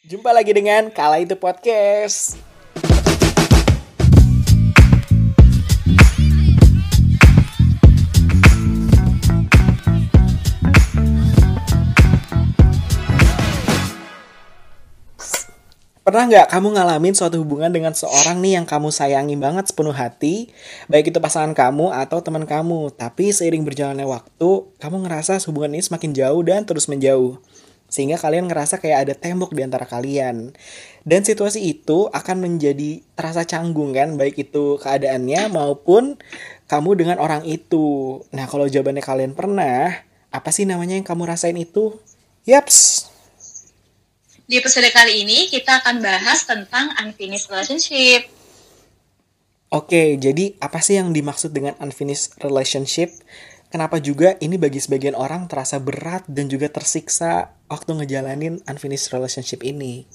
Jumpa lagi dengan Kala Itu Podcast. Pernah nggak kamu ngalamin suatu hubungan dengan seorang nih yang kamu sayangi banget sepenuh hati, baik itu pasangan kamu atau teman kamu, tapi seiring berjalannya waktu, kamu ngerasa hubungan ini semakin jauh dan terus menjauh. Sehingga kalian ngerasa kayak ada tembok di antara kalian. Dan situasi itu akan menjadi terasa canggung kan, baik itu keadaannya maupun kamu dengan orang itu. Nah, kalau jawabannya kalian pernah, apa sih namanya yang kamu rasain itu? Yaps, Di episode kali ini kita akan bahas tentang unfinished relationship. Oke, jadi apa sih yang dimaksud dengan unfinished relationship? Kenapa juga ini bagi sebagian orang terasa berat dan juga tersiksa waktu ngejalanin unfinished relationship ini?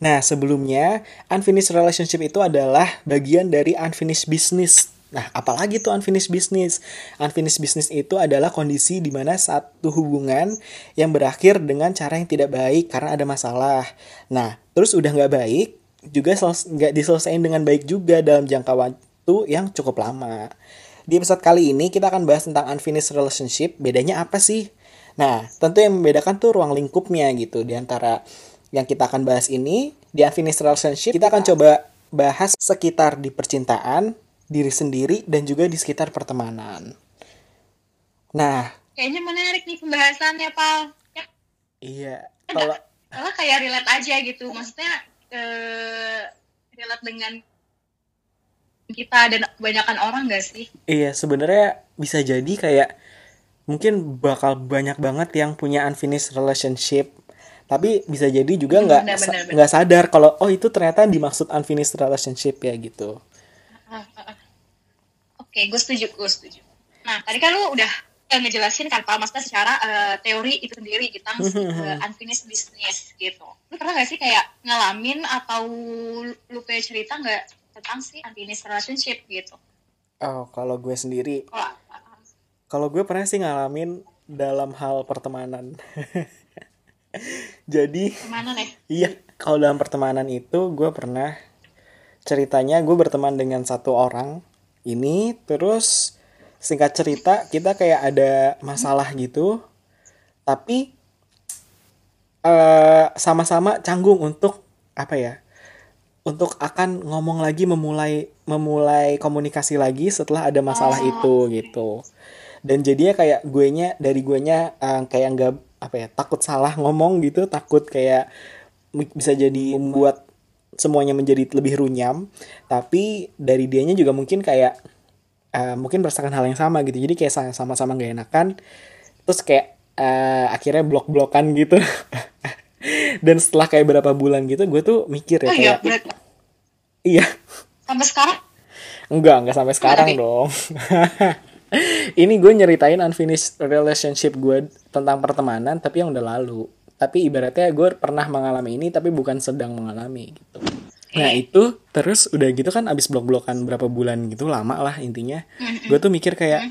Nah, sebelumnya, unfinished relationship itu adalah bagian dari unfinished business. Nah, apalagi tuh unfinished business? Unfinished business itu adalah kondisi di mana satu hubungan yang berakhir dengan cara yang tidak baik karena ada masalah. Nah, terus udah nggak baik, juga nggak diselesaikan dengan baik juga dalam jangka waktu yang cukup lama. Di episode kali ini kita akan bahas tentang unfinished relationship. Bedanya apa sih? Nah, tentu yang membedakan tuh ruang lingkupnya gitu. Di antara yang kita akan bahas ini, di unfinished relationship, kita akan coba bahas sekitar di percintaan, diri sendiri, dan juga di sekitar pertemanan. Nah, Kayaknya menarik nih pembahasannya, Pal. Ya, iya. Kalau Malah kayak relate aja gitu. Maksudnya eh, relate dengan kita dan kebanyakan orang gak sih? Iya, sebenarnya bisa jadi kayak mungkin bakal banyak banget yang punya unfinished relationship. Tapi bisa jadi juga nggak benar, benar. nggak sadar kalau oh itu ternyata dimaksud unfinished relationship ya gitu. Ah, ah, ah. Oke, gue setuju, gue setuju. Nah, tadi kan lu udah eh, ngejelasin kan, Pal, maksudnya secara eh, teori itu sendiri tentang eh, unfinished business gitu. Lu pernah gak sih kayak ngalamin atau lu punya cerita nggak tentang si unfinished relationship gitu? Oh, kalau gue sendiri, Kalau ah. kalau gue pernah sih ngalamin dalam hal pertemanan. Jadi Gimana nih? Iya, kalau dalam pertemanan itu gue pernah ceritanya gue berteman dengan satu orang ini terus singkat cerita kita kayak ada masalah gitu tapi eh sama-sama canggung untuk apa ya untuk akan ngomong lagi memulai memulai komunikasi lagi setelah ada masalah Oh, itu gitu. Dan jadinya kayak gue nya dari gue nya kayak nggak apa ya takut salah ngomong gitu takut kayak bisa jadi membuat semuanya menjadi lebih runyam. Tapi dari dianya juga mungkin kayak eh, mungkin merasakan hal yang sama gitu. Jadi kayak sa- sama-sama gak enakan terus kayak eh, akhirnya blok-blokan gitu dan setelah kayak berapa bulan gitu gue tuh mikir ya Oh iya, kayak iya sampai sekarang Enggak, enggak sampai sekarang Tapi- dong. Ini gue nyeritain unfinished relationship gue tentang pertemanan, tapi yang udah lalu. Tapi ibaratnya gue pernah mengalami ini, tapi bukan sedang mengalami gitu. Nah itu terus udah gitu kan abis blok-blokan berapa bulan gitu lama lah intinya. Gue tuh mikir kayak,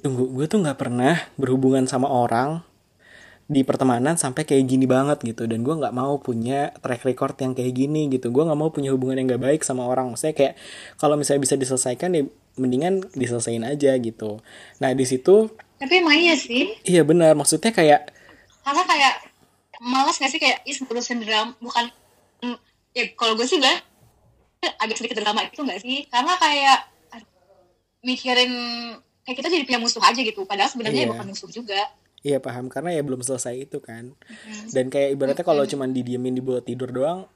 tunggu, gue tuh nggak pernah berhubungan sama orang di pertemanan sampai kayak gini banget gitu. Dan gue nggak mau punya track record yang kayak gini gitu. Gue nggak mau punya hubungan yang gak baik sama orang. Maksudnya kayak kalau misalnya bisa diselesaikan ya mendingan diselesain aja gitu. Nah di situ tapi emang iya sih. Iya benar. Maksudnya kayak karena kayak malas gak sih kayak is ngurusin drama bukan ya kalau gue sih bilang agak sedikit drama itu gak sih? Karena kayak mikirin kayak kita jadi punya musuh aja gitu. Padahal sebenarnya Iya. bukan musuh juga iya paham. Karena ya belum selesai itu kan. Dan kayak ibaratnya kalau cuman didiemin di bawah tidur doang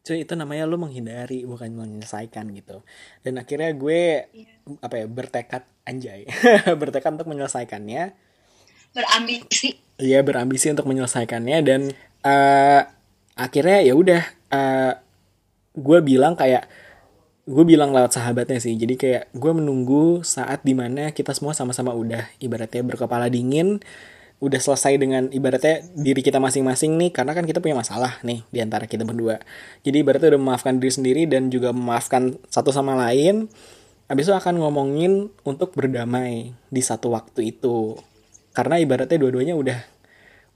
cuy itu namanya lu menghindari bukan menyelesaikan gitu. Dan akhirnya gue apa ya bertekad anjay bertekad untuk menyelesaikannya. Berambisi. Iya berambisi untuk menyelesaikannya dan eh akhirnya ya udah eh gue bilang kayak gue bilang lewat sahabatnya sih. Jadi kayak gue menunggu saat di mana kita semua sama-sama udah ibaratnya berkepala dingin udah selesai dengan ibaratnya diri kita masing-masing nih karena kan kita punya masalah nih di antara kita berdua. Jadi ibaratnya udah memaafkan diri sendiri dan juga memaafkan satu sama lain habis itu akan ngomongin untuk berdamai di satu waktu itu. Karena ibaratnya dua-duanya udah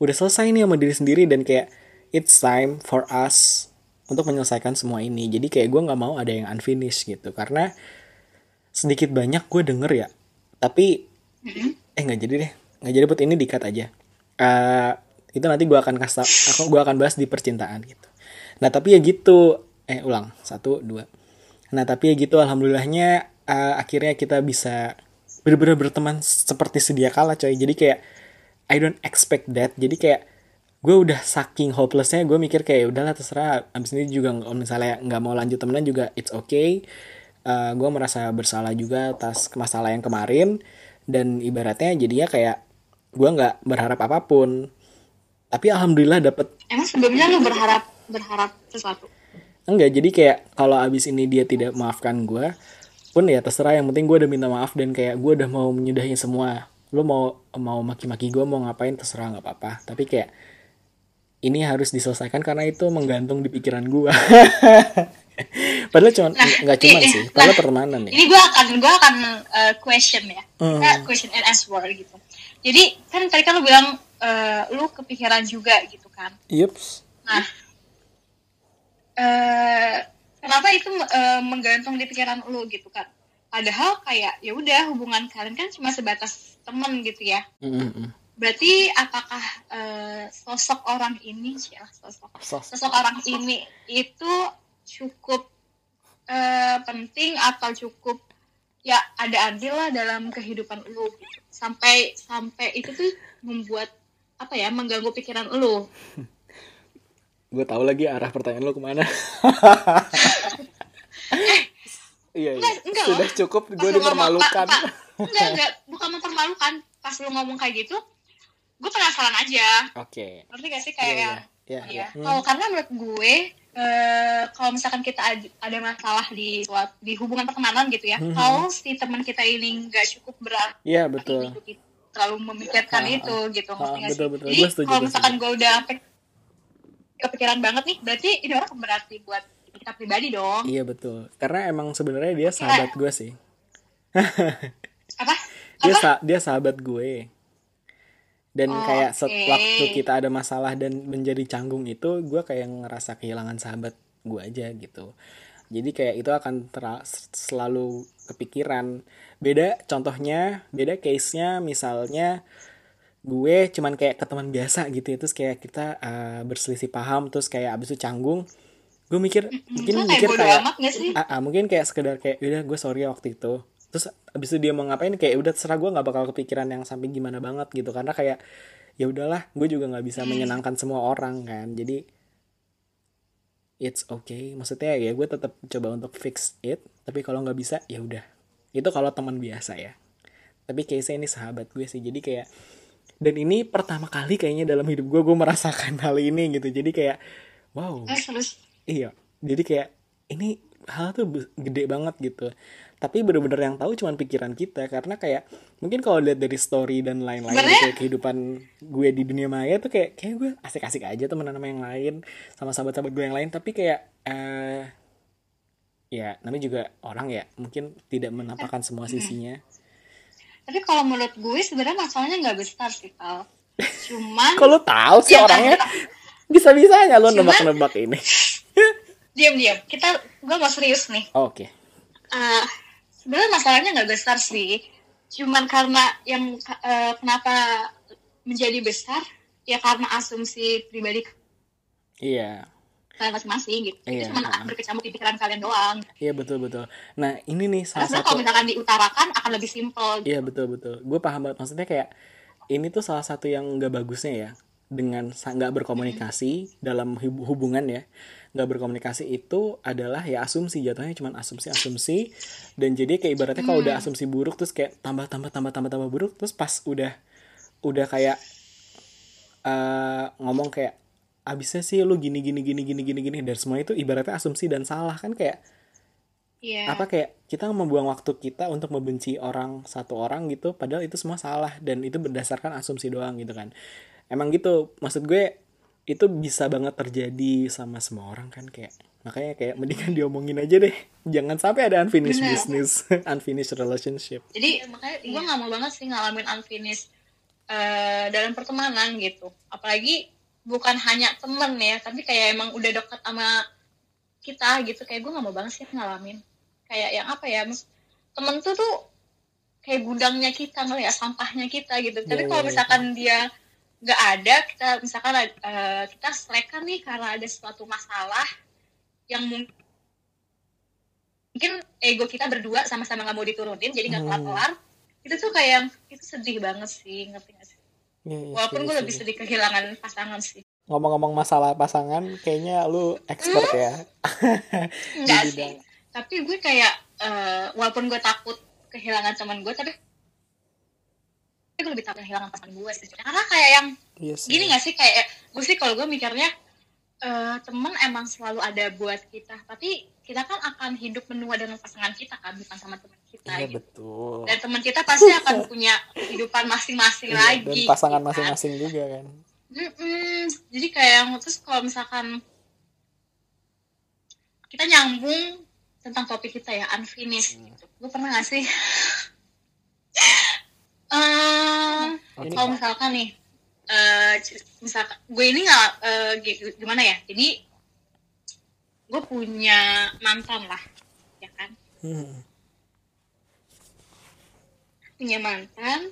udah selesai nih sama diri sendiri dan kayak it's time for us untuk menyelesaikan semua ini. Jadi kayak gue nggak mau ada yang unfinished gitu. Karena sedikit banyak gue denger ya. Tapi eh nggak jadi deh. Nggak jadi buat ini dikat aja. Eh itu nanti gue akan kasih aku gue akan bahas di percintaan gitu. Nah tapi ya gitu. Eh ulang. Satu dua. Nah tapi ya gitu. Alhamdulillahnya eh, akhirnya kita bisa bener-bener berteman seperti sedia kala coy. Jadi kayak I don't expect that. Jadi kayak gue udah saking hopelessnya gue mikir kayak "Ya udahlah terserah. Abis ini juga kalau misalnya nggak mau lanjut temenan juga it's okay. Eh, gue merasa bersalah juga atas masalah yang kemarin. Dan ibaratnya jadinya kayak gue nggak berharap apa pun. Tapi alhamdulillah dapet. Emang sebelumnya lu berharap berharap sesuatu? enggak jadi kayak kalau abis ini dia tidak maafkan gue pun ya terserah. Yang penting gue udah minta maaf dan kayak gue udah mau menyudahi semua. Lo mau mau maki-maki gue mau ngapain terserah nggak apa-apa. Tapi kayak ini harus diselesaikan karena itu menggantung di pikiran gue padahal cuma nggak cuman iya, sih nah, padahal pertemanan ya Ini gue akan gue akan uh, question ya, Hmm. Kita question and answer gitu. Jadi kan tadi kan lu bilang uh, lu kepikiran juga gitu kan. yups Nah, eh kenapa itu eh, menggantung di pikiran lu gitu kan? Padahal kayak ya udah hubungan kalian kan cuma sebatas temen gitu ya. Mm-mm. Berarti apakah eh, sosok orang ini, ya sosok Sos- sosok orang ini itu cukup eh, penting atau cukup ya ada adil lah dalam kehidupan lu gitu. sampai sampai itu tuh membuat apa ya mengganggu pikiran lu? Gue tahu lagi arah pertanyaan lo ke mana. Iya iya. Enggak, enggak sudah cukup gue lu ngomong, dipermalukan. Enggak enggak bukan mempermalukan. Pas lu ngomong kayak gitu gue penasaran aja oke ngerti gak sih kayak yang iya Iya. iya. Hmm. Kalau karena menurut gue, eh, kalau misalkan kita ad- ada masalah di di hubungan pertemanan gitu ya, Mhm. kalau si teman kita ini nggak cukup berat, iya betul gitu, terlalu memikirkan Ah, ah, itu gitu, ah, ngerti nggak betul, betul. Jadi setuju, kalau misalkan gue udah kepikiran banget nih, berarti ini orang berarti buat kita pribadi dong. iya betul karena emang sebenarnya dia sahabat gue sih Apa? dia Apa? sa- dia sahabat gue dan Oh, kayak set oke. waktu kita ada masalah dan menjadi canggung itu gue kayak ngerasa kehilangan sahabat gue aja gitu jadi kayak itu akan selalu kepikiran beda contohnya beda case nya misalnya gue cuman kayak ke teman biasa gitu ya terus kayak kita uh, berselisih paham terus kayak abis itu canggung gue mikir mungkin kayak mikir kayak sih? Ah, ah, mungkin kayak sekedar kayak udah gue sorry ya waktu itu terus abis itu dia mau ngapain kayak udah terserah gue nggak bakal kepikiran yang sampai gimana banget gitu. Karena kayak ya udahlah gue juga nggak bisa menyenangkan semua orang kan. Jadi it's okay. Maksudnya ya gue tetap coba untuk fix it tapi kalau nggak bisa ya udah. Itu kalau teman biasa ya. Tapi case ini sahabat gue sih. Jadi kayak dan ini pertama kali kayaknya dalam hidup gue gue merasakan hal ini gitu. Jadi kayak wow. Iya, jadi kayak ini hal tuh gede banget gitu. Tapi bener-bener yang tahu cuman pikiran kita karena kayak mungkin kalau lihat dari story dan lain-lain kayak kehidupan gue di dunia maya tuh kayak kayak gue asik-asik aja temenan sama yang lain sama sahabat-sahabat gue yang lain tapi kayak eh ya namanya juga orang ya mungkin tidak menampakkan semua sisinya. tapi kalau menurut gue sebenarnya masalahnya nggak besar sih Tal. Cuman Kalau tahu sih Iya, orangnya kan? bisa-bisanya lo nebak-nebak ini. diam-diam kita gue mau serius nih. Oke. Eh, sebenarnya masalahnya nggak besar sih cuman karena yang eh, kenapa menjadi besar ya karena asumsi pribadi Iya. kalian masing-masing gitu Iya, itu cuma ha-ha. berkecamuk di pikiran kalian doang Iya betul betul. Nah ini nih salah karena satu. kalau misalkan diutarakan akan lebih simpel Iya betul betul. Gue paham banget. Maksudnya kayak ini tuh salah satu yang nggak bagusnya ya dengan nggak berkomunikasi dalam hub- hubungan ya nggak berkomunikasi itu adalah ya asumsi jatuhnya cuma asumsi asumsi. Dan jadi kayak ibaratnya kalau udah asumsi buruk terus kayak tambah tambah tambah tambah tambah buruk terus pas udah udah kayak eh, ngomong kayak abisnya sih lu gini gini gini gini gini gini. Dan semua itu ibaratnya asumsi dan salah kan kayak Iya. apa kayak kita membuang waktu kita untuk membenci orang satu orang gitu padahal itu semua salah dan itu berdasarkan asumsi doang gitu kan. Emang gitu maksud gue itu bisa banget terjadi sama semua orang kan kayak makanya kayak mendingan diomongin aja deh. Jangan sampai ada unfinished Bener. business unfinished relationship. Jadi makanya gue nggak mau banget sih ngalamin unfinished eh, dalam pertemanan gitu. Apalagi bukan hanya temen ya tapi kayak emang udah deket sama kita gitu. Kayak gue nggak mau banget sih ngalamin. Kayak yang apa ya temen tuh tuh kayak gudangnya kita ngeliat sampahnya kita gitu. Tapi Iya, kalau iya, misalkan dia nggak ada kita misalkan eh, kita selekan nih karena ada suatu masalah yang mung- mungkin ego kita berdua sama-sama nggak mau diturunin jadi nggak Hmm. kelar-kelar. Itu tuh kayak itu sedih banget sih ngerti gak sih? Iya, walaupun gue lebih sedih kehilangan pasangan sih. Ngomong-ngomong masalah pasangan kayaknya lu expert ya. Enggak Di sih bidang- tapi gue kayak eh, walaupun gue takut kehilangan teman gue tapi gue lebih takut kehilangan pasangan gue sih karena kayak yang iya sih. gini gak sih kayak gue sih kalau gue mikirnya eh, temen emang selalu ada buat kita tapi kita kan akan hidup menua dengan pasangan kita kan bukan sama teman kita iya gitu. betul dan teman kita pasti akan punya kehidupan masing-masing Iya, lagi dan pasangan gitu kan. masing-masing juga kan Mm-mm. jadi kayak yang terus kalau misalkan kita nyambung tentang topik kita ya unfinished Hmm. gitu. gue pernah gak sih Eh, Oke. kalau misalkan nih eh misalkan gue ini nggak gi- gimana ya? Jadi gue punya mantan lah ya kan? Hmm. punya mantan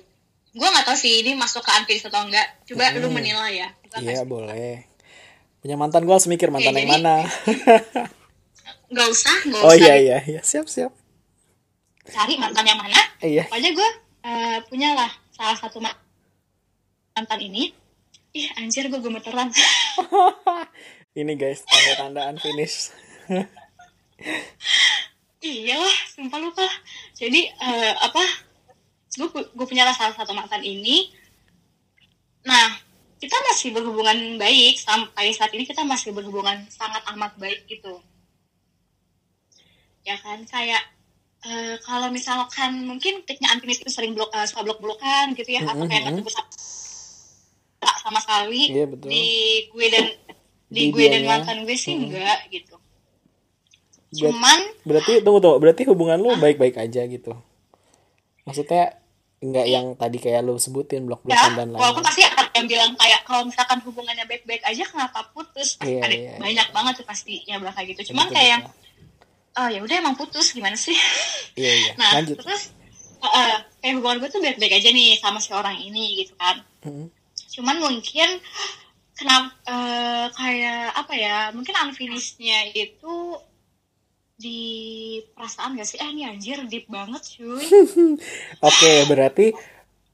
gue nggak tahu sih ini masuk ke unfinished atau enggak. Coba lu Hmm. menilai ya. Iya kasih- boleh. punya mantan gue harus mikir mantan yang jadi- mana. Nggak usah nggak oh usah. iya iya. Iya siap siap. Cari mantan yang mana. Iya. Pokoknya gue eh, punya lah salah satu ma- mantan ini. Ih anjir gue gemeteran ini guys tanda-tanda unfinished iya lah sumpah lupa jadi eh, apa? Gue gue punya lah salah satu mantan ini. Nah kita masih berhubungan baik sampai saat ini kita masih berhubungan sangat amat baik gitu. Ya kan kayak eh, kalau misalkan mungkin tiknya Antinis itu sering blok eh, suka blok blokan gitu ya atau kayak nggak tebus tak sama sekali Iya, betul. di gue dan Di di, gue dan mantan gue sih Mhm. enggak gitu. Berat- cuman berarti tunggu tunggu. Berarti hubungan lu baik-baik aja gitu. Maksudnya nggak yang tadi kayak lu sebutin ya blok-blokan dan walaupun lain-lain pasti akan yang bilang kayak kalau misalkan hubungannya baik-baik aja kenapa putus? Pasti Iya, ada iya, banyak banget tuh pasti yang bilang kayak gitu. Cuman Betul, kayak betul. Oh ya udah emang putus. Gimana sih? Iya iya. Nah lanjut. terus eh, kayak hubungan gue tuh baik-baik aja nih sama si orang ini gitu kan. Mhm. cuman mungkin kenapa eh, kayak apa ya mungkin unfinishednya itu di perasaan gak sih? Eh ini anjir deep banget cuy. Oke berarti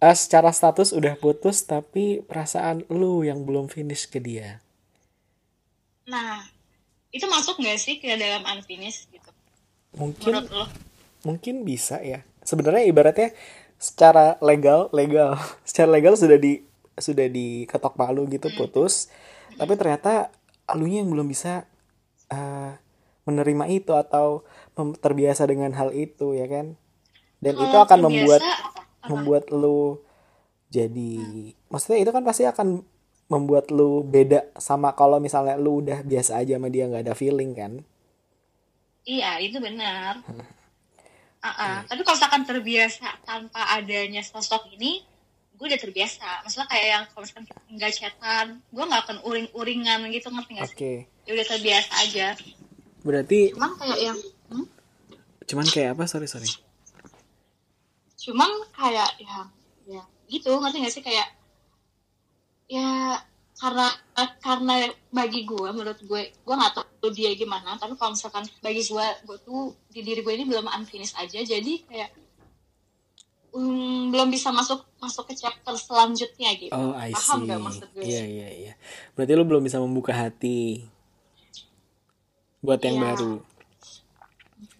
eh, secara status udah putus tapi perasaan lu yang belum finish ke dia? Nah itu masuk gak sih ke dalam unfinished mungkin mungkin bisa ya. Sebenarnya ibaratnya secara legal legal. Secara legal sudah di sudah diketok palu gitu putus. Tapi ternyata alunya yang belum bisa eh, menerima itu atau terbiasa dengan hal itu ya kan? Dan itu Kalau akan terbiasa, membuat apa? Apa? membuat lu jadi maksudnya itu kan pasti akan membuat lu beda sama kalau misalnya lu udah biasa aja sama dia nggak ada feeling kan Iya, itu benar. Ah, ah. Tapi kalau misalkan terbiasa tanpa adanya sosok ini, gue udah terbiasa. Maksudnya kayak yang kalau misalkan nggak chatan, gue nggak akan uring-uringan gitu, ngerti nggak oke sih? Ya udah terbiasa aja. berarti Cuman kayak yang, hmm? cuman kayak apa sorry sorry cuman kayak ya, ya gitu, ngerti nggak sih kayak ya karena karena bagi gue menurut gue gue nggak tahu dia gimana tapi kalau misalkan bagi gue gue tuh di diri gue ini belum unfinished aja jadi kayak mm, belum bisa masuk masuk ke chapter selanjutnya gitu Oh, I paham see. gak maksud gue Iya, iya, iya. Berarti lu belum bisa membuka hati buat yang Iya. baru.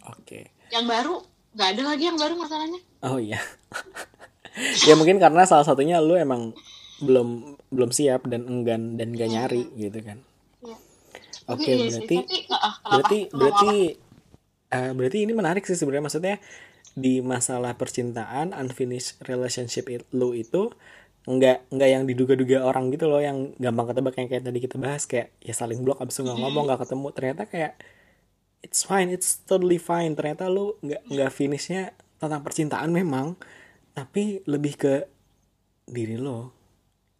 Oke. yang baru nggak ada lagi yang baru masalahnya Oh iya. ya mungkin karena salah satunya lu emang belum belum siap dan enggan dan gak nyari gitu kan. Iya. Oke, Tapi iya sih, berarti tapi, kenapa? berarti Kenapa? berarti eh, berarti ini menarik sih sebenarnya maksudnya di masalah percintaan unfinished relationship it- lu itu nggak nggak yang diduga-duga orang gitu loh yang gampang ketebak yang kayak tadi kita bahas kayak ya saling blok abis itu nggak ngomong nggak ketemu ternyata kayak it's fine it's totally fine ternyata lu nggak nggak finishnya tentang percintaan memang tapi lebih ke diri lo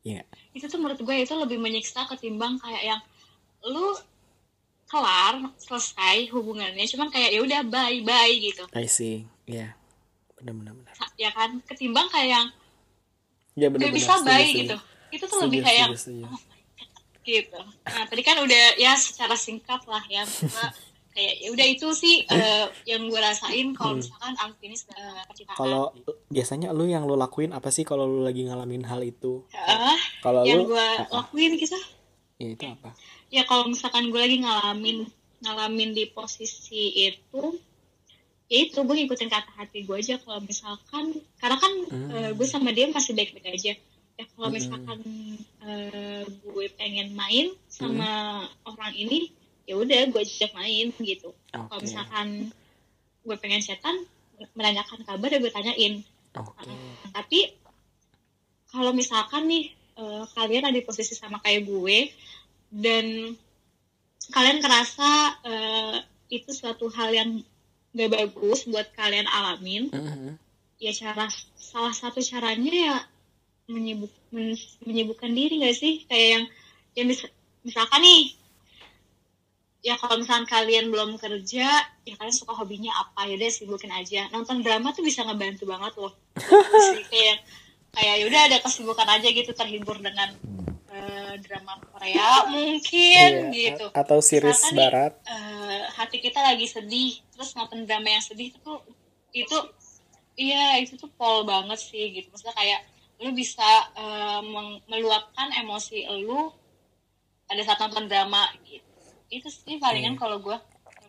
Iya. itu tuh menurut gue itu lebih menyiksa ketimbang kayak yang lu kelar selesai hubungannya cuman kayak ya udah bye bye gitu I see. Iya. Benar-benar. benar. ya kan ketimbang kayak yang Ya gak benar-benar. bisa setuju, bye setuju. gitu itu tuh Setuju, lebih kayak yang setuju, setuju. gitu nah tadi kan udah ya secara singkat lah ya kayak ya udah itu sih eh, yang gue rasain kalau misalkan unfinished uh, percintaan Hmm. Kalau biasanya lu yang lu lakuin apa sih kalau lu lagi ngalamin hal itu? Ah, Kalau yang lu gue lakuin gitu Ya itu apa? ya kalau misalkan gue lagi ngalamin ngalamin di posisi itu ya itu gue ngikutin kata hati gue aja kalau misalkan karena kan Hmm. gue sama dia masih baik-baik aja ya kalau misalkan eh, gue pengen main sama orang ini ya udah gue ajak main gitu kalau Oke. misalkan gue pengen setan menanyakan kabar ya gue tanyain Oke. tapi kalau misalkan nih eh, kalian ada di posisi sama kayak gue dan kalian kerasa eh, itu suatu hal yang gak bagus buat kalian alamin Mhm. ya cara salah satu caranya ya menyibuk men- menyibukkan diri gak sih kayak yang ya mis- misalkan nih ya kalau misalkan kalian belum kerja ya kalian suka hobinya apa? Ya udah sibukin aja. Nonton drama tuh bisa ngebantu banget loh. Sih, kayak kayak yaudah ada kesibukan aja gitu terhibur dengan eh, drama Korea mungkin Iya, gitu. a- Atau series Misalkan nih, barat. eh, hati kita lagi sedih terus nonton drama yang sedih itu tuh itu iya itu tuh pol banget sih gitu. Maksudnya kayak lu bisa meng- meluapkan emosi lu pada saat nonton drama gitu itu sih palingan kalau gue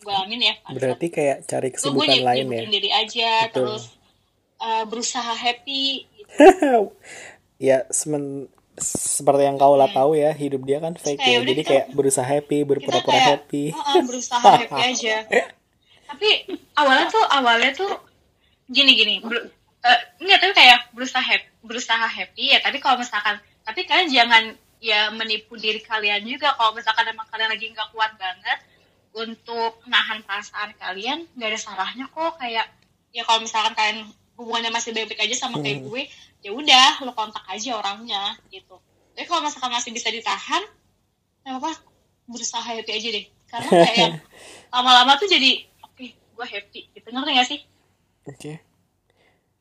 gue alamin ya. Berarti kayak cari kesibukan gue lain ya. diri aja Betul. terus eh, berusaha happy gitu. ya semen seperti yang kau lah tahu ya hidup dia kan fake kayak ya jadi kita- kayak berusaha happy berpura-pura happy "Oh, oh, berusaha happy aja tapi awalnya tuh awalnya tuh gini gini ber, eh, enggak tapi kayak berusaha happy, berusaha happy ya tapi kalau misalkan tapi kalian jangan ya menipu diri kalian juga. Kalau misalkan emang kalian lagi nggak kuat banget untuk nahan perasaan kalian nggak ada salahnya kok. Kayak ya kalau misalkan kalian hubungannya masih baik-baik aja sama kayak gue ya udah lo kontak aja orangnya gitu. Tapi kalau misalkan masih bisa ditahan nggak apa berusaha happy aja deh. Karena kayak lama-lama tuh jadi oke gue happy gitu. Ngerti gak sih? Oke.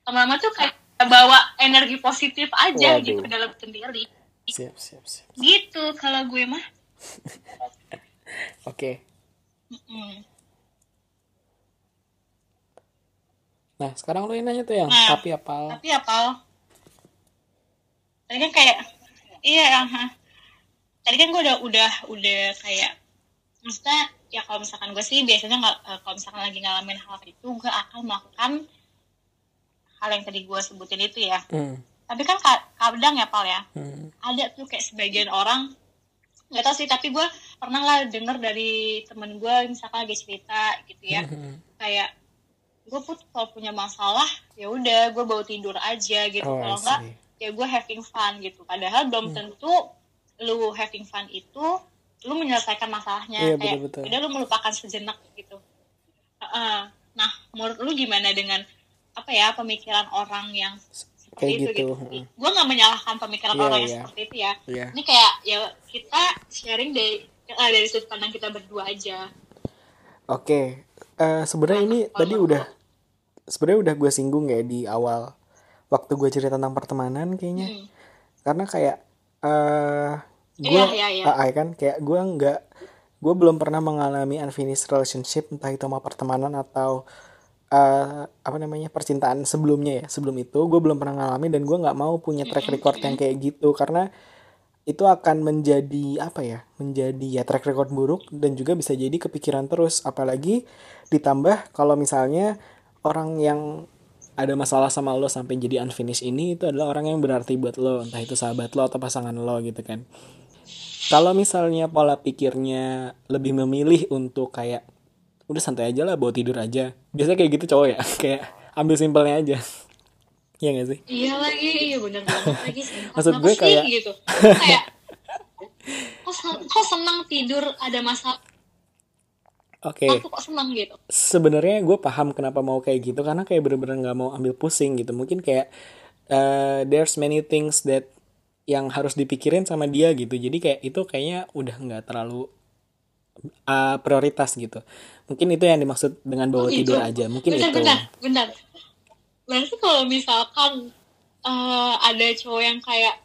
Lama-lama tuh kayak bawa energi positif aja Waduh. gitu ke dalam sendiri siap siap siap gitu kalau gue mah oke Mm-mm. nah sekarang lu nanya tuh yang Nah. tapi apa tapi apa tadi kan kayak iya aha. tadi kan gue udah udah udah kayak maksudnya ya kalau misalkan gue sih biasanya nggak eh, kalau misalkan lagi ngalamin hal itu gue akan melakukan hal yang tadi gue sebutin itu ya hmm. Tapi kan ka- kadang ya pal ya Hmm. ada tuh kayak sebagian orang nggak tahu sih tapi gue pernah lah denger dari temen gue misalkan lagi cerita gitu ya Hmm. kayak gue put kalau punya masalah ya udah gue bawa tidur aja gitu Oh, kalau enggak ya gue having fun gitu padahal Hmm. belum tentu lu having fun itu lu menyelesaikan masalahnya Iya, kayak udah lu melupakan sejenak gitu Heeh. nah menurut lu gimana dengan apa ya pemikiran orang yang seperti Kayak itu gitu, gitu, heeh. gue nggak menyalahkan pemikiran Iya, orang yang iya. seperti itu ya Iya. ini kayak ya kita sharing dari eh, dari sudut pandang kita berdua aja Oke, eh, sebenarnya ini Kalau- tadi udah sebenarnya udah gue singgung ya di awal waktu gue cerita tentang pertemanan kayaknya, Hmm. karena kayak eh gue, Iya, iya, iya. ah, ah, kan kayak gue nggak, gue belum pernah mengalami unfinished relationship entah itu sama pertemanan atau eh apa namanya percintaan sebelumnya ya sebelum itu gue belum pernah ngalamin dan gue nggak mau punya track record yang kayak gitu karena itu akan menjadi apa ya menjadi ya track record buruk dan juga bisa jadi kepikiran terus. Apalagi ditambah kalau misalnya orang yang ada masalah sama lo sampai jadi unfinished ini itu adalah orang yang berarti buat lo entah itu sahabat lo atau pasangan lo gitu kan. Kalau misalnya pola pikirnya lebih memilih untuk kayak udah santai aja lah bawa tidur aja biasanya kayak gitu cowok ya kayak ambil simpelnya aja Iya gak sih Iya lagi, iya bener banget lagi sih. Maksud gue sih kayak- gitu. kayak kok, sen- kok senang tidur ada masalah oke aku kok senang gitu. sebenarnya gue paham kenapa mau kayak gitu karena kayak bener-bener nggak mau ambil pusing gitu mungkin kayak uh, there's many things that yang harus dipikirin sama dia gitu jadi kayak itu kayaknya udah nggak terlalu uh, prioritas gitu mungkin itu yang dimaksud dengan bawa Oh, gitu. tidur aja mungkin bentar, itu bentar, bentar. Berarti kalau misalkan eh, ada cowok yang kayak,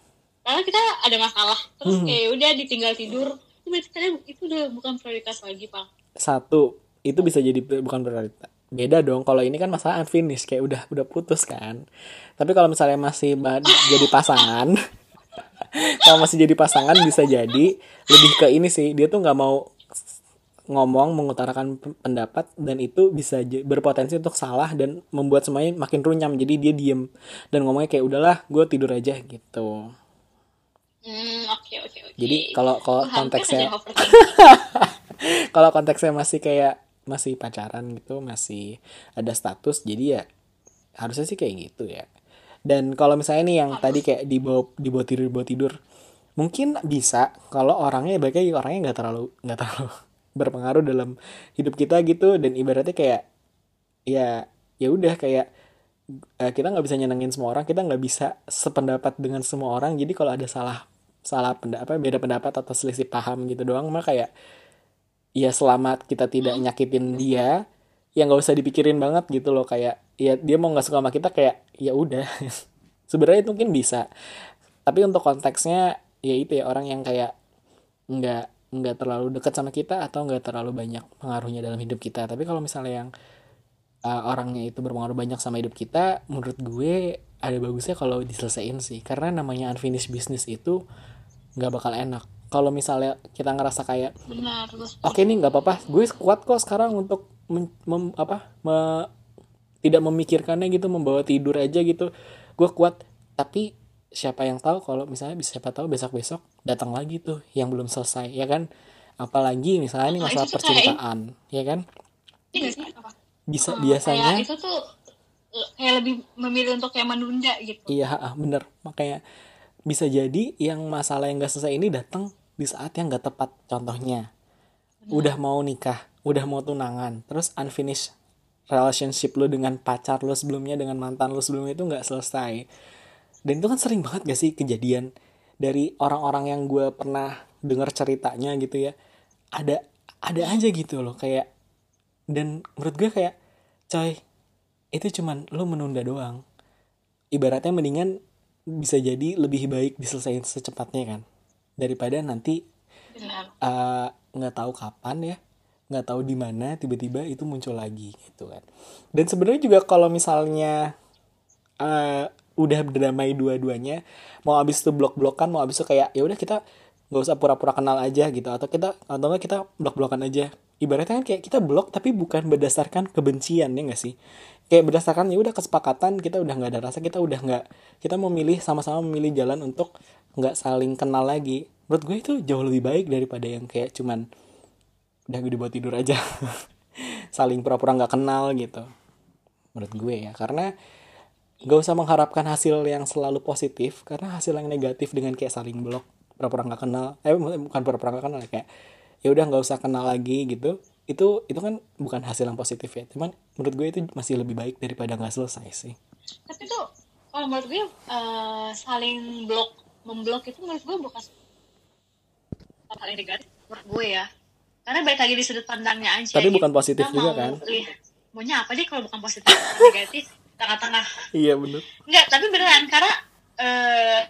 karena kita ada masalah, terus Hmm. kayak udah ditinggal tidur, itu berarti kalian itu udah bukan prioritas lagi, Pak. satu itu bisa jadi bukan prioritas beda dong kalau ini kan masalah unfinished kayak udah udah putus kan tapi kalau misalnya masih jadi pasangan kalau masih jadi pasangan bisa jadi lebih ke ini sih dia tuh nggak mau ngomong mengutarakan pendapat dan itu bisa berpotensi untuk salah dan membuat semuanya makin runyam. Jadi dia diem dan ngomongnya kayak udahlah gue tidur aja gitu. Hmm, oke, oke, oke. jadi kalau kalau konteksnya kalau konteksnya masih kayak masih pacaran gitu masih ada status jadi ya harusnya sih kayak gitu ya. Dan kalau misalnya nih yang tadi kayak dibawa dibawa tidur dibawa tidur mungkin bisa kalau orangnya baiknya orangnya nggak terlalu nggak terlalu berpengaruh dalam hidup kita gitu. Dan ibaratnya kayak ya ya udah kayak eh, kita nggak bisa nyenengin semua orang kita nggak bisa sependapat dengan semua orang. Jadi kalau ada salah salah pendapat beda pendapat atau selisih paham gitu doang mah kayak ya selama kita tidak nyakitin dia. Ya nggak usah dipikirin banget gitu loh kayak ya dia mau nggak suka sama kita kayak ya udah. Sebenarnya itu mungkin bisa. Tapi untuk konteksnya ya itu ya orang yang kayak nggak nggak terlalu dekat sama kita atau nggak terlalu banyak pengaruhnya dalam hidup kita. Tapi kalau misalnya yang uh, orangnya itu berpengaruh banyak sama hidup kita menurut gue ada bagusnya kalau diselesain sih. Karena namanya unfinished business itu nggak bakal enak. Kalau misalnya kita ngerasa kayak oke nih nggak apa-apa. Gue kuat kok sekarang untuk men- mem- apa me- tidak memikirkannya gitu membawa tidur aja gitu. Gue kuat. Tapi siapa yang tahu kalau misalnya bisa siapa tahu besok besok datang lagi tuh yang belum selesai ya kan apalagi misalnya nih Nah, masalah kayak- percintaan ya kan Iya nggak bisa Hmm, biasanya itu tuh kayak lebih memilih untuk kayak menunda gitu. Iya, ah, bener. Makanya bisa jadi yang masalah yang gak selesai ini datang di saat yang gak tepat. Contohnya, udah mau nikah, udah mau tunangan, terus unfinished relationship lu dengan pacar lu sebelumnya, dengan mantan lu sebelumnya itu gak selesai. Dan itu kan sering banget gak sih kejadian dari orang-orang yang gue pernah dengar ceritanya gitu ya. Ada ada aja gitu loh kayak dan menurut gue kayak coy itu cuman lu menunda doang. Ibaratnya mendingan bisa jadi lebih baik diselesaikan secepatnya kan daripada nanti eh, nggak tahu kapan ya nggak tahu di mana tiba-tiba itu muncul lagi gitu kan. Dan sebenarnya juga kalau misalnya eh, udah berdamai dua-duanya mau abis itu blok-blokan mau abis itu kayak ya udah kita nggak usah pura-pura kenal aja gitu. Atau kita atau enggak kita blok-blokan aja. Ibaratnya kan kayak kita blok tapi bukan berdasarkan kebencian ya nggak sih? Kayak berdasarkan ya udah kesepakatan kita udah nggak ada rasa kita udah nggak kita memilih sama-sama memilih jalan untuk nggak saling kenal lagi. Menurut gue itu jauh lebih baik daripada yang kayak cuman udah gue dibuat tidur aja. Saling pura-pura nggak kenal gitu. Menurut gue ya karena nggak usah mengharapkan hasil yang selalu positif karena hasil yang negatif dengan kayak saling blok pura-pura nggak kenal eh bukan pura-pura nggak kenal kayak ya udah nggak usah kenal lagi gitu itu itu kan bukan hasil yang positif ya cuman menurut gue itu masih lebih baik daripada nggak selesai sih Tapi tuh kalau menurut gue eh, saling blok memblok itu menurut gue bukan hal yang negatif menurut gue ya. Karena balik lagi di sudut pandangnya aja. Tapi gitu. bukan positif Kita juga mau kan? maunya apa deh kalau bukan positif negatif tengah-tengah. iya bener Enggak, tapi beneran karena eh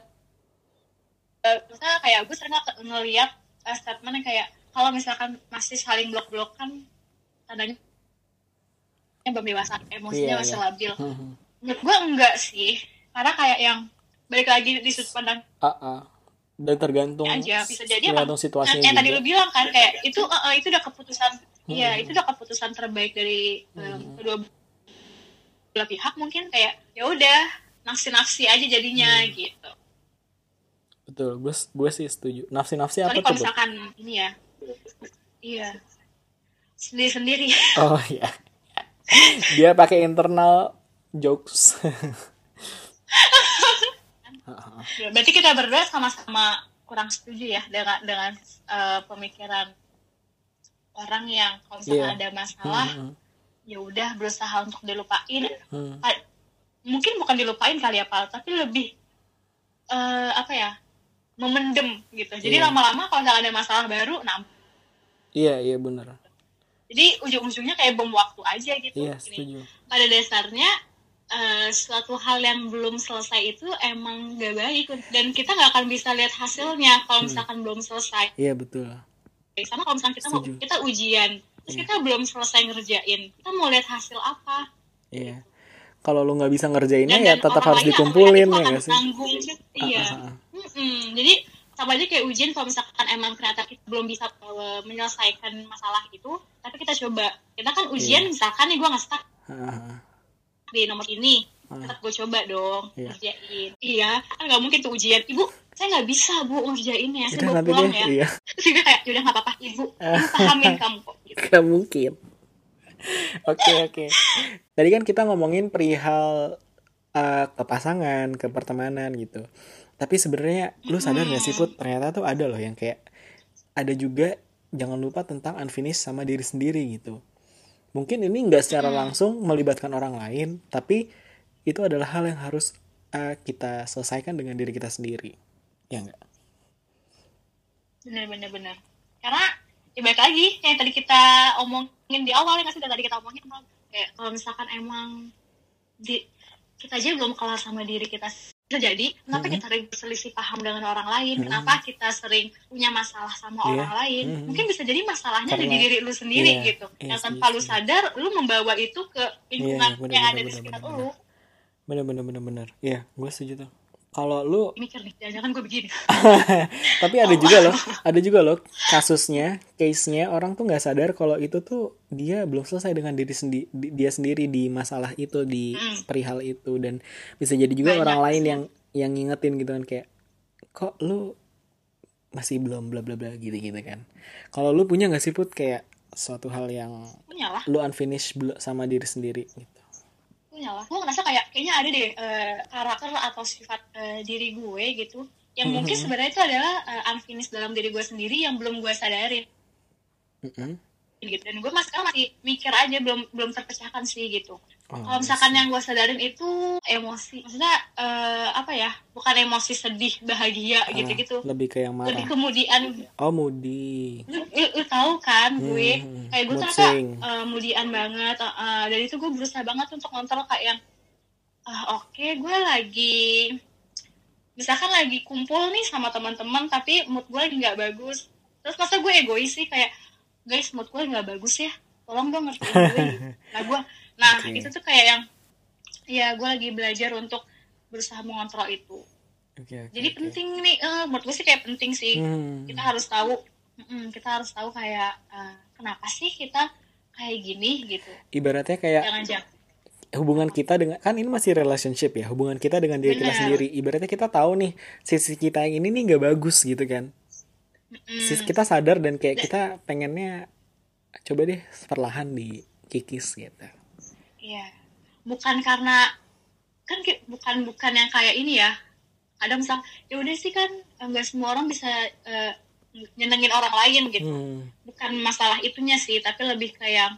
eh, misalnya kayak gue sering nge- ngeliat eh, statement yang kayak kalau misalkan masih saling blok-blokan tandanya yang belum dewasa emosinya Iya, masih iya. labil Hmm. menurut gue enggak sih karena kayak yang balik lagi di sudut pandang Ah, ah. dan tergantung aja bisa jadi tergantung situasinya yang, yang tadi juga. lu bilang kan kayak itu eh, eh, itu udah keputusan iya Hmm. itu udah keputusan terbaik dari eh, kedua belah pihak mungkin kayak ya udah nafsi-nafsi aja jadinya Hmm. gitu. Betul gue gue sih setuju. Nafsi nafsi apa tuh kalau misalkan ini ya. Iya. Sendiri-sendiri. Oh iya. Dia pakai internal jokes. Berarti kita berdua sama-sama kurang setuju ya dengan dengan eh, pemikiran orang yang kalau Iya. ada masalah Hmm, ya udah berusaha untuk dilupain. Hmm. Ah, mungkin bukan dilupain kali ya Pal tapi lebih eh, apa ya memendem gitu. Jadi Iya. lama-lama kalau misalnya ada masalah baru nah iya iya bener jadi ujung-ujungnya kayak bom waktu aja gitu. Iya Gini, setuju. Pada dasarnya eh, suatu hal yang belum selesai itu emang gak baik. Dan kita nggak akan bisa lihat hasilnya Hmm. kalau misalkan belum selesai. Iya betul. Sama kalau misalkan kita mau Setuju. kita ujian terus Iya. kita belum selesai ngerjain kita mau lihat hasil apa iya kalau lu nggak bisa ngerjainnya dan, ya dan tetap harus dikumpulin ya nggak sih tanggung iya Ah, ah, ah. Jadi sama aja kayak ujian kalau misalkan emang ternyata kita belum bisa uh, menyelesaikan masalah itu tapi kita coba kita kan ujian Iya. misalkan nih gue nggak stuck Ah, ah, ah. di nomor ini Ah. tetap gue coba dong Iya. ngerjain iya kan nggak mungkin tuh ujian ibu saya nggak bisa bu ngerjainnya saya Udah bawa nanti pulang deh ya iya terus dia kayak yaudah nggak apa-apa ibu ibu pahamin kamu kok gitu. Mungkin. Oke oke. Tadi kan kita ngomongin perihal eh, ke pasangan, ke pertemanan gitu. Tapi sebenarnya lu sadar gak sih Put? Ternyata tuh ada loh yang kayak ada juga jangan lupa tentang unfinished sama diri sendiri gitu. Mungkin ini nggak secara langsung melibatkan orang lain, tapi itu adalah hal yang harus eh, kita selesaikan dengan diri kita sendiri. Ya enggak? bener bener bener karena ya balik lagi yang tadi kita omongin di awal yang tadi kita omongin kayak kalau misalkan emang di kita aja belum kelar sama diri kita bisa jadi kenapa Mhm. kita sering berselisih paham dengan orang lain Mhm. kenapa kita sering punya masalah sama Iya. orang lain Mhm. mungkin bisa jadi masalahnya ada di Karena- diri lu sendiri iya, gitu iya yang tanpa lu sadar lu membawa itu ke lingkungan Iya, bener, yang bener, ada di bener, sekitar bener, lu Bener bener bener bener. Iya, gue setuju tuh. Kalau lu mikir nih jangan-jangan gue begini. Tapi ada juga loh ada juga loh kasusnya case-nya orang tuh nggak sadar kalau itu tuh dia belum selesai dengan diri sendi di- dia sendiri di masalah itu di Mm. perihal itu. Dan bisa jadi juga Banyak orang lain sih. yang yang ngingetin gitu kan kayak kok lu masih belum bla bla bla gitu gitu kan. Kalau lu punya nggak sih put kayak suatu hal yang punya lah. lu unfinished sama diri sendiri? gitu gue ngerasa kayak kayaknya ada deh eh, karakter atau sifat eh, diri gue gitu. Yang mungkin sebenarnya itu adalah eh, unfinished dalam diri gue sendiri yang belum gue sadarin. Mm-mm. Gitu. Dan gue mas sekarang masih mikir aja belum belum terpecahkan sih gitu. Oh, kalau misalkan yang gue sadarin itu emosi maksudnya eh, apa ya bukan emosi sedih bahagia Ah, gitu-gitu. lebih ke yang lebih marah. kemudian oh moody. Lu, lu, lu tahu kan gue? Hmm, kayak gue swing. uh, mudian banget uh, uh, dan itu gue berusaha banget untuk kontrol kayak yang ah oke gue lagi misalkan lagi kumpul nih sama teman-teman tapi mood gue lagi nggak bagus. Terus masa gue egois sih kayak guys mood gue nggak bagus ya tolong dong ngertiin gue gitu. nah gue nah Oke. itu tuh kayak yang ya gue lagi belajar untuk berusaha mengontrol itu Oke, oke, jadi oke. penting nih eh, menurut gue sih kayak penting sih Hmm. kita harus tahu mm, kita harus tahu kayak eh, kenapa sih kita kayak gini gitu ibaratnya kayak jangan jangan hubungan kita dengan kan ini masih relationship ya hubungan kita dengan diri kita Benar. sendiri ibaratnya kita tahu nih sisi kita yang ini nih nggak bagus gitu kan sisi kita sadar dan kayak kita pengennya coba deh perlahan dikikis gitu Iya. Bukan karena kan bukan bukan yang kayak ini ya. Kadang misal ya udah sih kan nggak semua orang bisa eh, nyenengin orang lain gitu. hmm. Bukan masalah itunya sih, tapi lebih kayak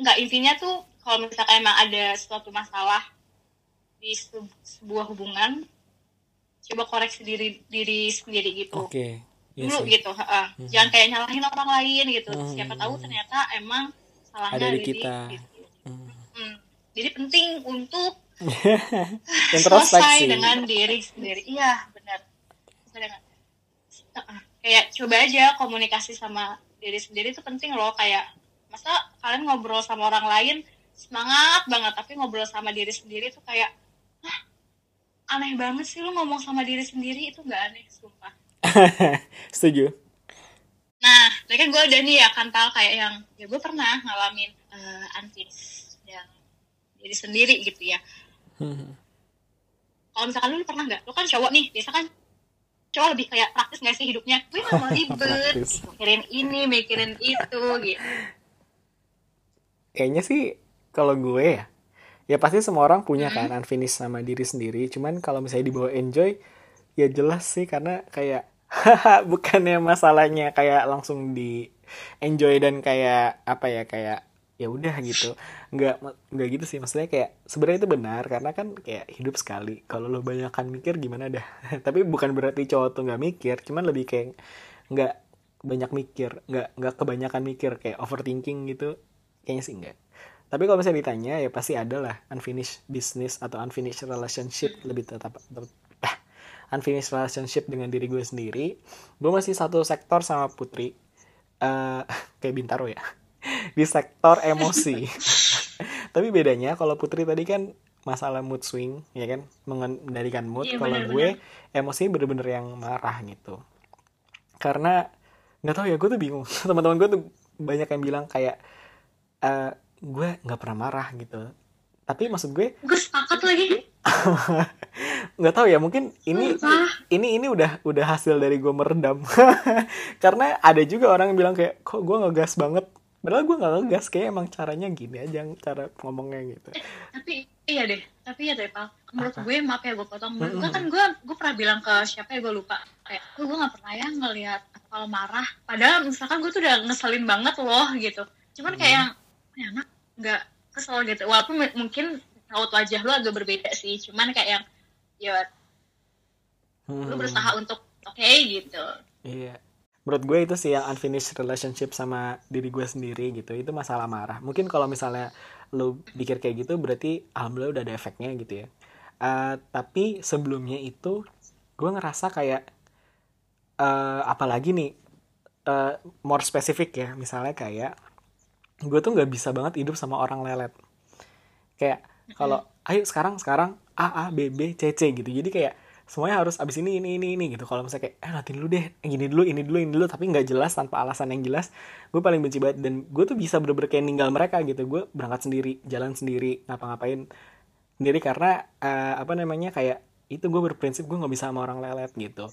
nggak intinya tuh kalau misalkan emang ada suatu masalah di se- sebuah hubungan, coba koreksi diri diri sendiri gitu. oke Iya Dulu sih. gitu, heeh. Jangan kayak nyalahin orang lain gitu. Hmm. Siapa tahu ternyata emang salahnya Ada di kita. gitu. Hmm. Hmm. Jadi penting untuk selesai dengan diri sendiri. Iya, benar. Dengan kayak coba aja komunikasi sama diri sendiri itu penting loh kayak masa kalian ngobrol sama orang lain semangat banget tapi ngobrol sama diri sendiri tuh kayak aneh banget sih lu ngomong sama diri sendiri itu nggak aneh sumpah setuju. Nah kan gue udah nih ya kantal kayak yang ya gue pernah ngalamin uh, unfinished yang diri sendiri gitu ya. Hmm. kalau misalkan lu, lu pernah nggak? Lu kan cowok nih biasa kan cowok lebih kayak praktis nggak sih hidupnya? Gue nggak mau ribet mikirin ini mikirin itu gitu. Kayaknya sih kalau gue ya ya pasti semua orang punya kan unfinished sama diri sendiri. Cuman kalau misalnya dibawa enjoy ya jelas sih karena kayak bukannya masalahnya kayak langsung di enjoy dan kayak apa ya kayak ya udah gitu. Nggak nggak gitu sih. Maksudnya kayak sebenarnya itu benar karena kan kayak hidup sekali. Kalau lo banyakkan mikir gimana dah? Tapi bukan berarti cowok tuh nggak mikir. Cuman lebih kayak nggak banyak mikir nggak nggak kebanyakan mikir kayak overthinking gitu. Kayaknya sih enggak tapi kalau misalnya ditanya ya pasti ada lah. Unfinished business atau unfinished relationship lebih tetap, unfinished relationship dengan diri gue sendiri gue masih satu sektor sama Putri uh, kayak Bintaro ya di sektor emosi. Tapi bedanya kalau Putri tadi kan masalah mood swing, ya kan, mengendalikan mood. Iya, kalau gue emosi bener-bener yang marah gitu. Karena nggak tahu ya, gue tuh bingung. Teman-teman gue tuh banyak yang bilang kayak uh, gue nggak pernah marah gitu. Tapi maksud gue, gue sepakat lagi. Nggak tahu ya mungkin ini ini ini udah udah hasil dari gue meredam karena ada juga orang yang bilang kayak kok gue ngegas banget Padahal gue gak ngegas, kayak emang caranya gini aja, cara ngomongnya gitu. Eh, tapi iya deh, tapi iya deh Pak. Menurut Apa? gue, maaf ya gue potong. Menurut mm -hmm. gue kan gue gue pernah bilang ke siapa ya gue lupa. Kayak gue gue gak pernah ya ngelihat kalau marah. Padahal misalkan gue tuh udah ngeselin banget loh gitu. Cuman kayak yang, ya anak nggak kesel gitu. Walaupun mungkin raut wajah lo agak berbeda sih. Cuman kayak yang, ya hmm. lu berusaha untuk oke okay, gitu. Iya. Menurut gue itu sih yang unfinished relationship sama diri gue sendiri gitu itu masalah marah. Mungkin kalau misalnya lo pikir kayak gitu berarti alhamdulillah udah ada efeknya gitu ya. Uh, tapi sebelumnya itu gue ngerasa kayak uh, apalagi nih uh, more spesifik ya misalnya kayak gue tuh nggak bisa banget hidup sama orang lelet. Kayak kalau ayo sekarang sekarang A A B B C C gitu. Jadi kayak semuanya harus abis ini ini ini ini gitu. Kalau misalnya kayak eh nanti dulu deh. Gini dulu ini dulu ini dulu. Tapi nggak jelas tanpa alasan yang jelas gue paling benci banget. Dan gue tuh bisa bener-bener kayak ninggal mereka gitu. Gue berangkat sendiri jalan sendiri ngapa-ngapain sendiri. Karena uh, apa namanya kayak itu gue berprinsip gue nggak bisa sama orang lelet gitu.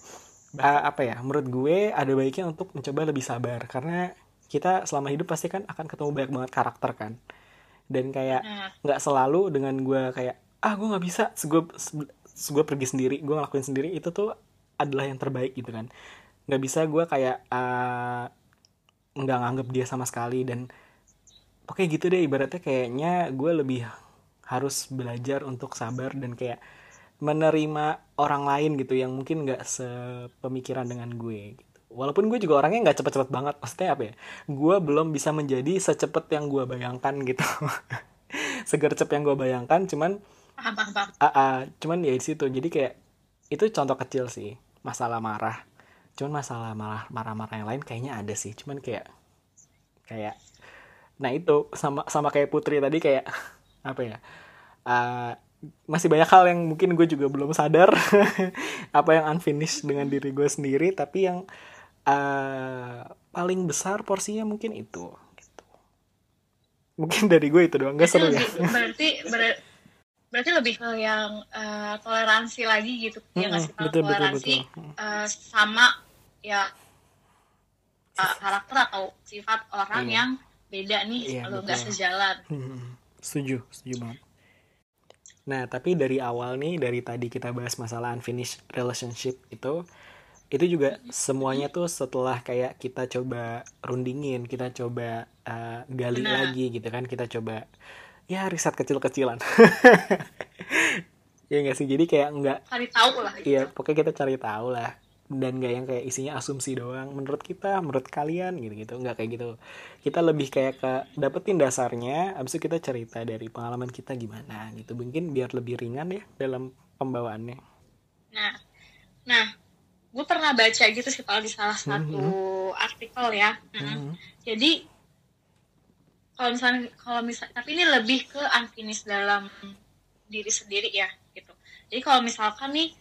Uh, apa ya menurut gue ada baiknya untuk mencoba lebih sabar. Karena kita selama hidup pasti kan akan ketemu banyak banget karakter kan. Dan kayak nah. nggak selalu dengan gue kayak ah gue nggak bisa. Gue gue pergi sendiri gue ngelakuin sendiri itu tuh adalah yang terbaik gitu kan. Nggak bisa gue kayak uh, nggak nganggep dia sama sekali dan oke gitu deh ibaratnya kayaknya gue lebih harus belajar untuk sabar dan kayak menerima orang lain gitu yang mungkin nggak sepemikiran dengan gue gitu. walaupun gue juga orangnya nggak cepet-cepet banget maksudnya apa ya? Gue belum bisa menjadi secepat yang gue bayangkan gitu. Segercep yang gue bayangkan cuman paham paham paham uh, uh, cuman ya di situ. Jadi kayak itu contoh kecil sih masalah marah. Cuman masalah marah marah-marah yang lain kayaknya ada sih. Cuman kayak kayak nah itu sama sama kayak putri tadi kayak apa ya uh, masih banyak hal yang mungkin gue juga belum sadar apa yang unfinished dengan diri gue sendiri tapi yang uh, paling besar porsinya mungkin itu gitu. mungkin dari gue itu doang gak seru ya. berarti berarti berarti lebih ke yang uh, toleransi lagi gitu mm -hmm. ya ngasih betul, toleransi betul, betul. Uh, sama ya uh, karakter atau sifat orang iya. yang beda nih iya, kalau nggak sejalan hmm, setuju setuju banget nah tapi dari awal nih dari tadi kita bahas masalah unfinished relationship itu itu juga semuanya tuh setelah kayak kita coba rundingin kita coba uh, gali nah. lagi gitu kan kita coba ya riset kecil-kecilan. Ya nggak sih jadi kayak nggak cari tahu lah gitu. iya pokoknya kita cari tahu lah. Dan nggak yang kayak isinya asumsi doang. Menurut kita menurut kalian gitu gitu nggak kayak gitu. Kita lebih kayak ke dapetin dasarnya abis itu kita cerita dari pengalaman kita gimana gitu. Mungkin biar lebih ringan ya dalam pembawaannya. Nah nah gue pernah baca gitu sih kalau di salah satu mm -hmm. artikel ya. Mm -hmm. jadi kalau misalnya kalau misal tapi ini lebih ke unfinished dalam diri sendiri ya gitu jadi kalau misalkan nih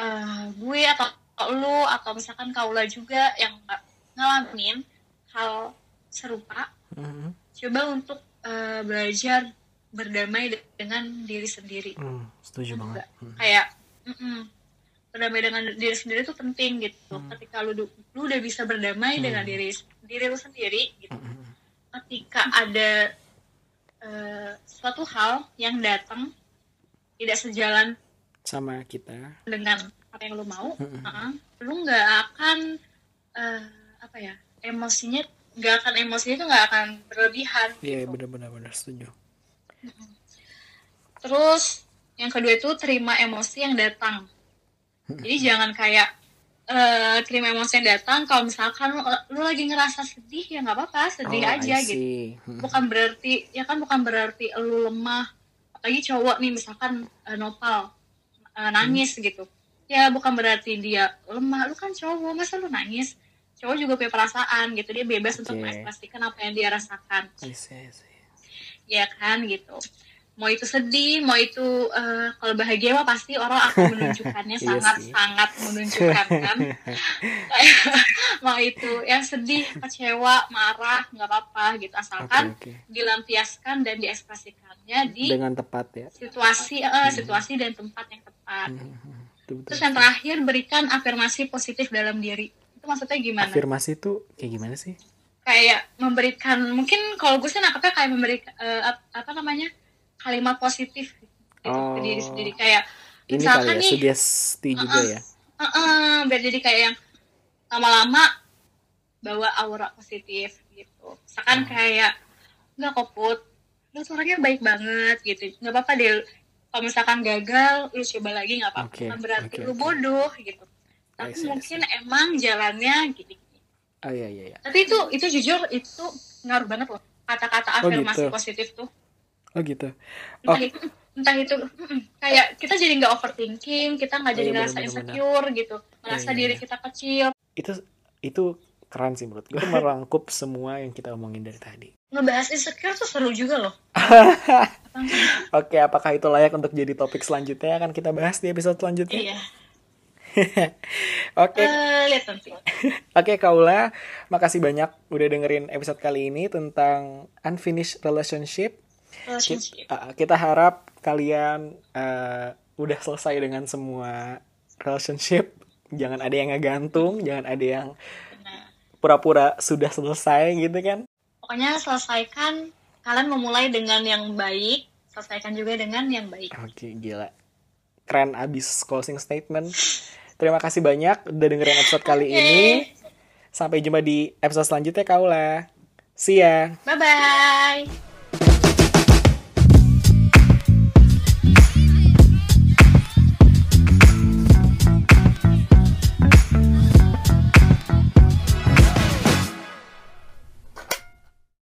uh, gue atau, atau lu atau misalkan kaula juga yang ngalamin hal serupa mm-hmm. coba untuk uh, belajar berdamai dengan diri sendiri mm, setuju banget mm. kayak mm -mm, berdamai dengan diri sendiri itu penting gitu mm. ketika lu lu udah bisa berdamai mm. dengan diri diri lu sendiri gitu mm -hmm ketika ada uh, suatu hal yang datang tidak sejalan sama kita. dengan apa yang lu mau, -hmm. uh, lu nggak akan uh, apa ya emosinya nggak akan emosi itu nggak akan berlebihan iya gitu. benar-benar benar setuju. Terus yang kedua itu terima emosi yang datang. Jadi jangan kayak eh terima emosi yang datang kalau misalkan lu, lu lagi ngerasa sedih ya nggak apa-apa sedih Oh, aja gitu. Hmm. bukan berarti ya kan bukan berarti lu lemah apalagi cowok nih misalkan eh, nopal eh, nangis Hmm. gitu ya bukan berarti dia lemah lu kan cowok masa lu nangis cowok juga punya perasaan gitu dia bebas untuk Oke. mengekspresikan apa yang dia rasakan I see, I see. ya kan gitu mau itu sedih mau itu eh, kalau bahagia mah pasti orang akan menunjukkannya Iya sangat sih. sangat menunjukkan kan mau itu yang sedih kecewa marah nggak apa-apa gitu asalkan Oke, oke. dilampiaskan dan diekspresikannya di Dengan tepat ya. situasi eh, situasi dan tempat yang tepat Hmm, hmm, betul, betul. terus yang terakhir berikan afirmasi positif dalam diri itu maksudnya gimana Afirmasi itu kayak gimana sih? kayak memberikan mungkin kalau gue sih nangkepnya kayak memberikan eh, ap- apa namanya kalimat positif gitu Oh. ke diri sendiri. Kayak Ini kali misalkan ya, nih sugesti juga ya. "Eh-eh," biar jadi kayak yang lama-lama bawa aura positif gitu. Misalkan Hmm. kayak nggak koput lu tuh orangnya baik banget gitu. Nggak apa-apa deh kalau misalkan gagal lu coba lagi nggak apa-apa. Bukan berarti oke, lu bodoh gitu. Tapi see, mungkin emang jalannya gini Oh iya iya iya. tapi itu itu jujur itu ngaruh banget loh. Kata-kata Oh, afirmasi gitu. positif tuh Oh gitu. entah Oh. itu entah itu kayak kita jadi nggak overthinking kita nggak Oh, jadi iya, ngerasa bener-bener, insecure gitu merasa Iya, iya, diri iya. kita kecil Itu itu keren sih menurut gue. Itu merangkup semua yang kita omongin dari tadi. ngebahas insecure tuh seru juga loh Oke, apakah itu layak untuk jadi topik selanjutnya? Akan kita bahas di episode selanjutnya. iya Oke, Eh, lihat nanti Oke Kaula, makasih banyak udah dengerin episode kali ini tentang unfinished relationship. Kita, kita harap kalian eh, udah selesai dengan semua relationship. Jangan ada yang ngegantung, jangan ada yang pura-pura sudah selesai gitu kan. pokoknya selesaikan kalian memulai dengan yang baik selesaikan juga dengan yang baik Oke, gila. Keren abis closing statement. Terima kasih banyak udah dengerin episode kali Oke. ini. Sampai jumpa di episode selanjutnya Kaula. See ya. bye bye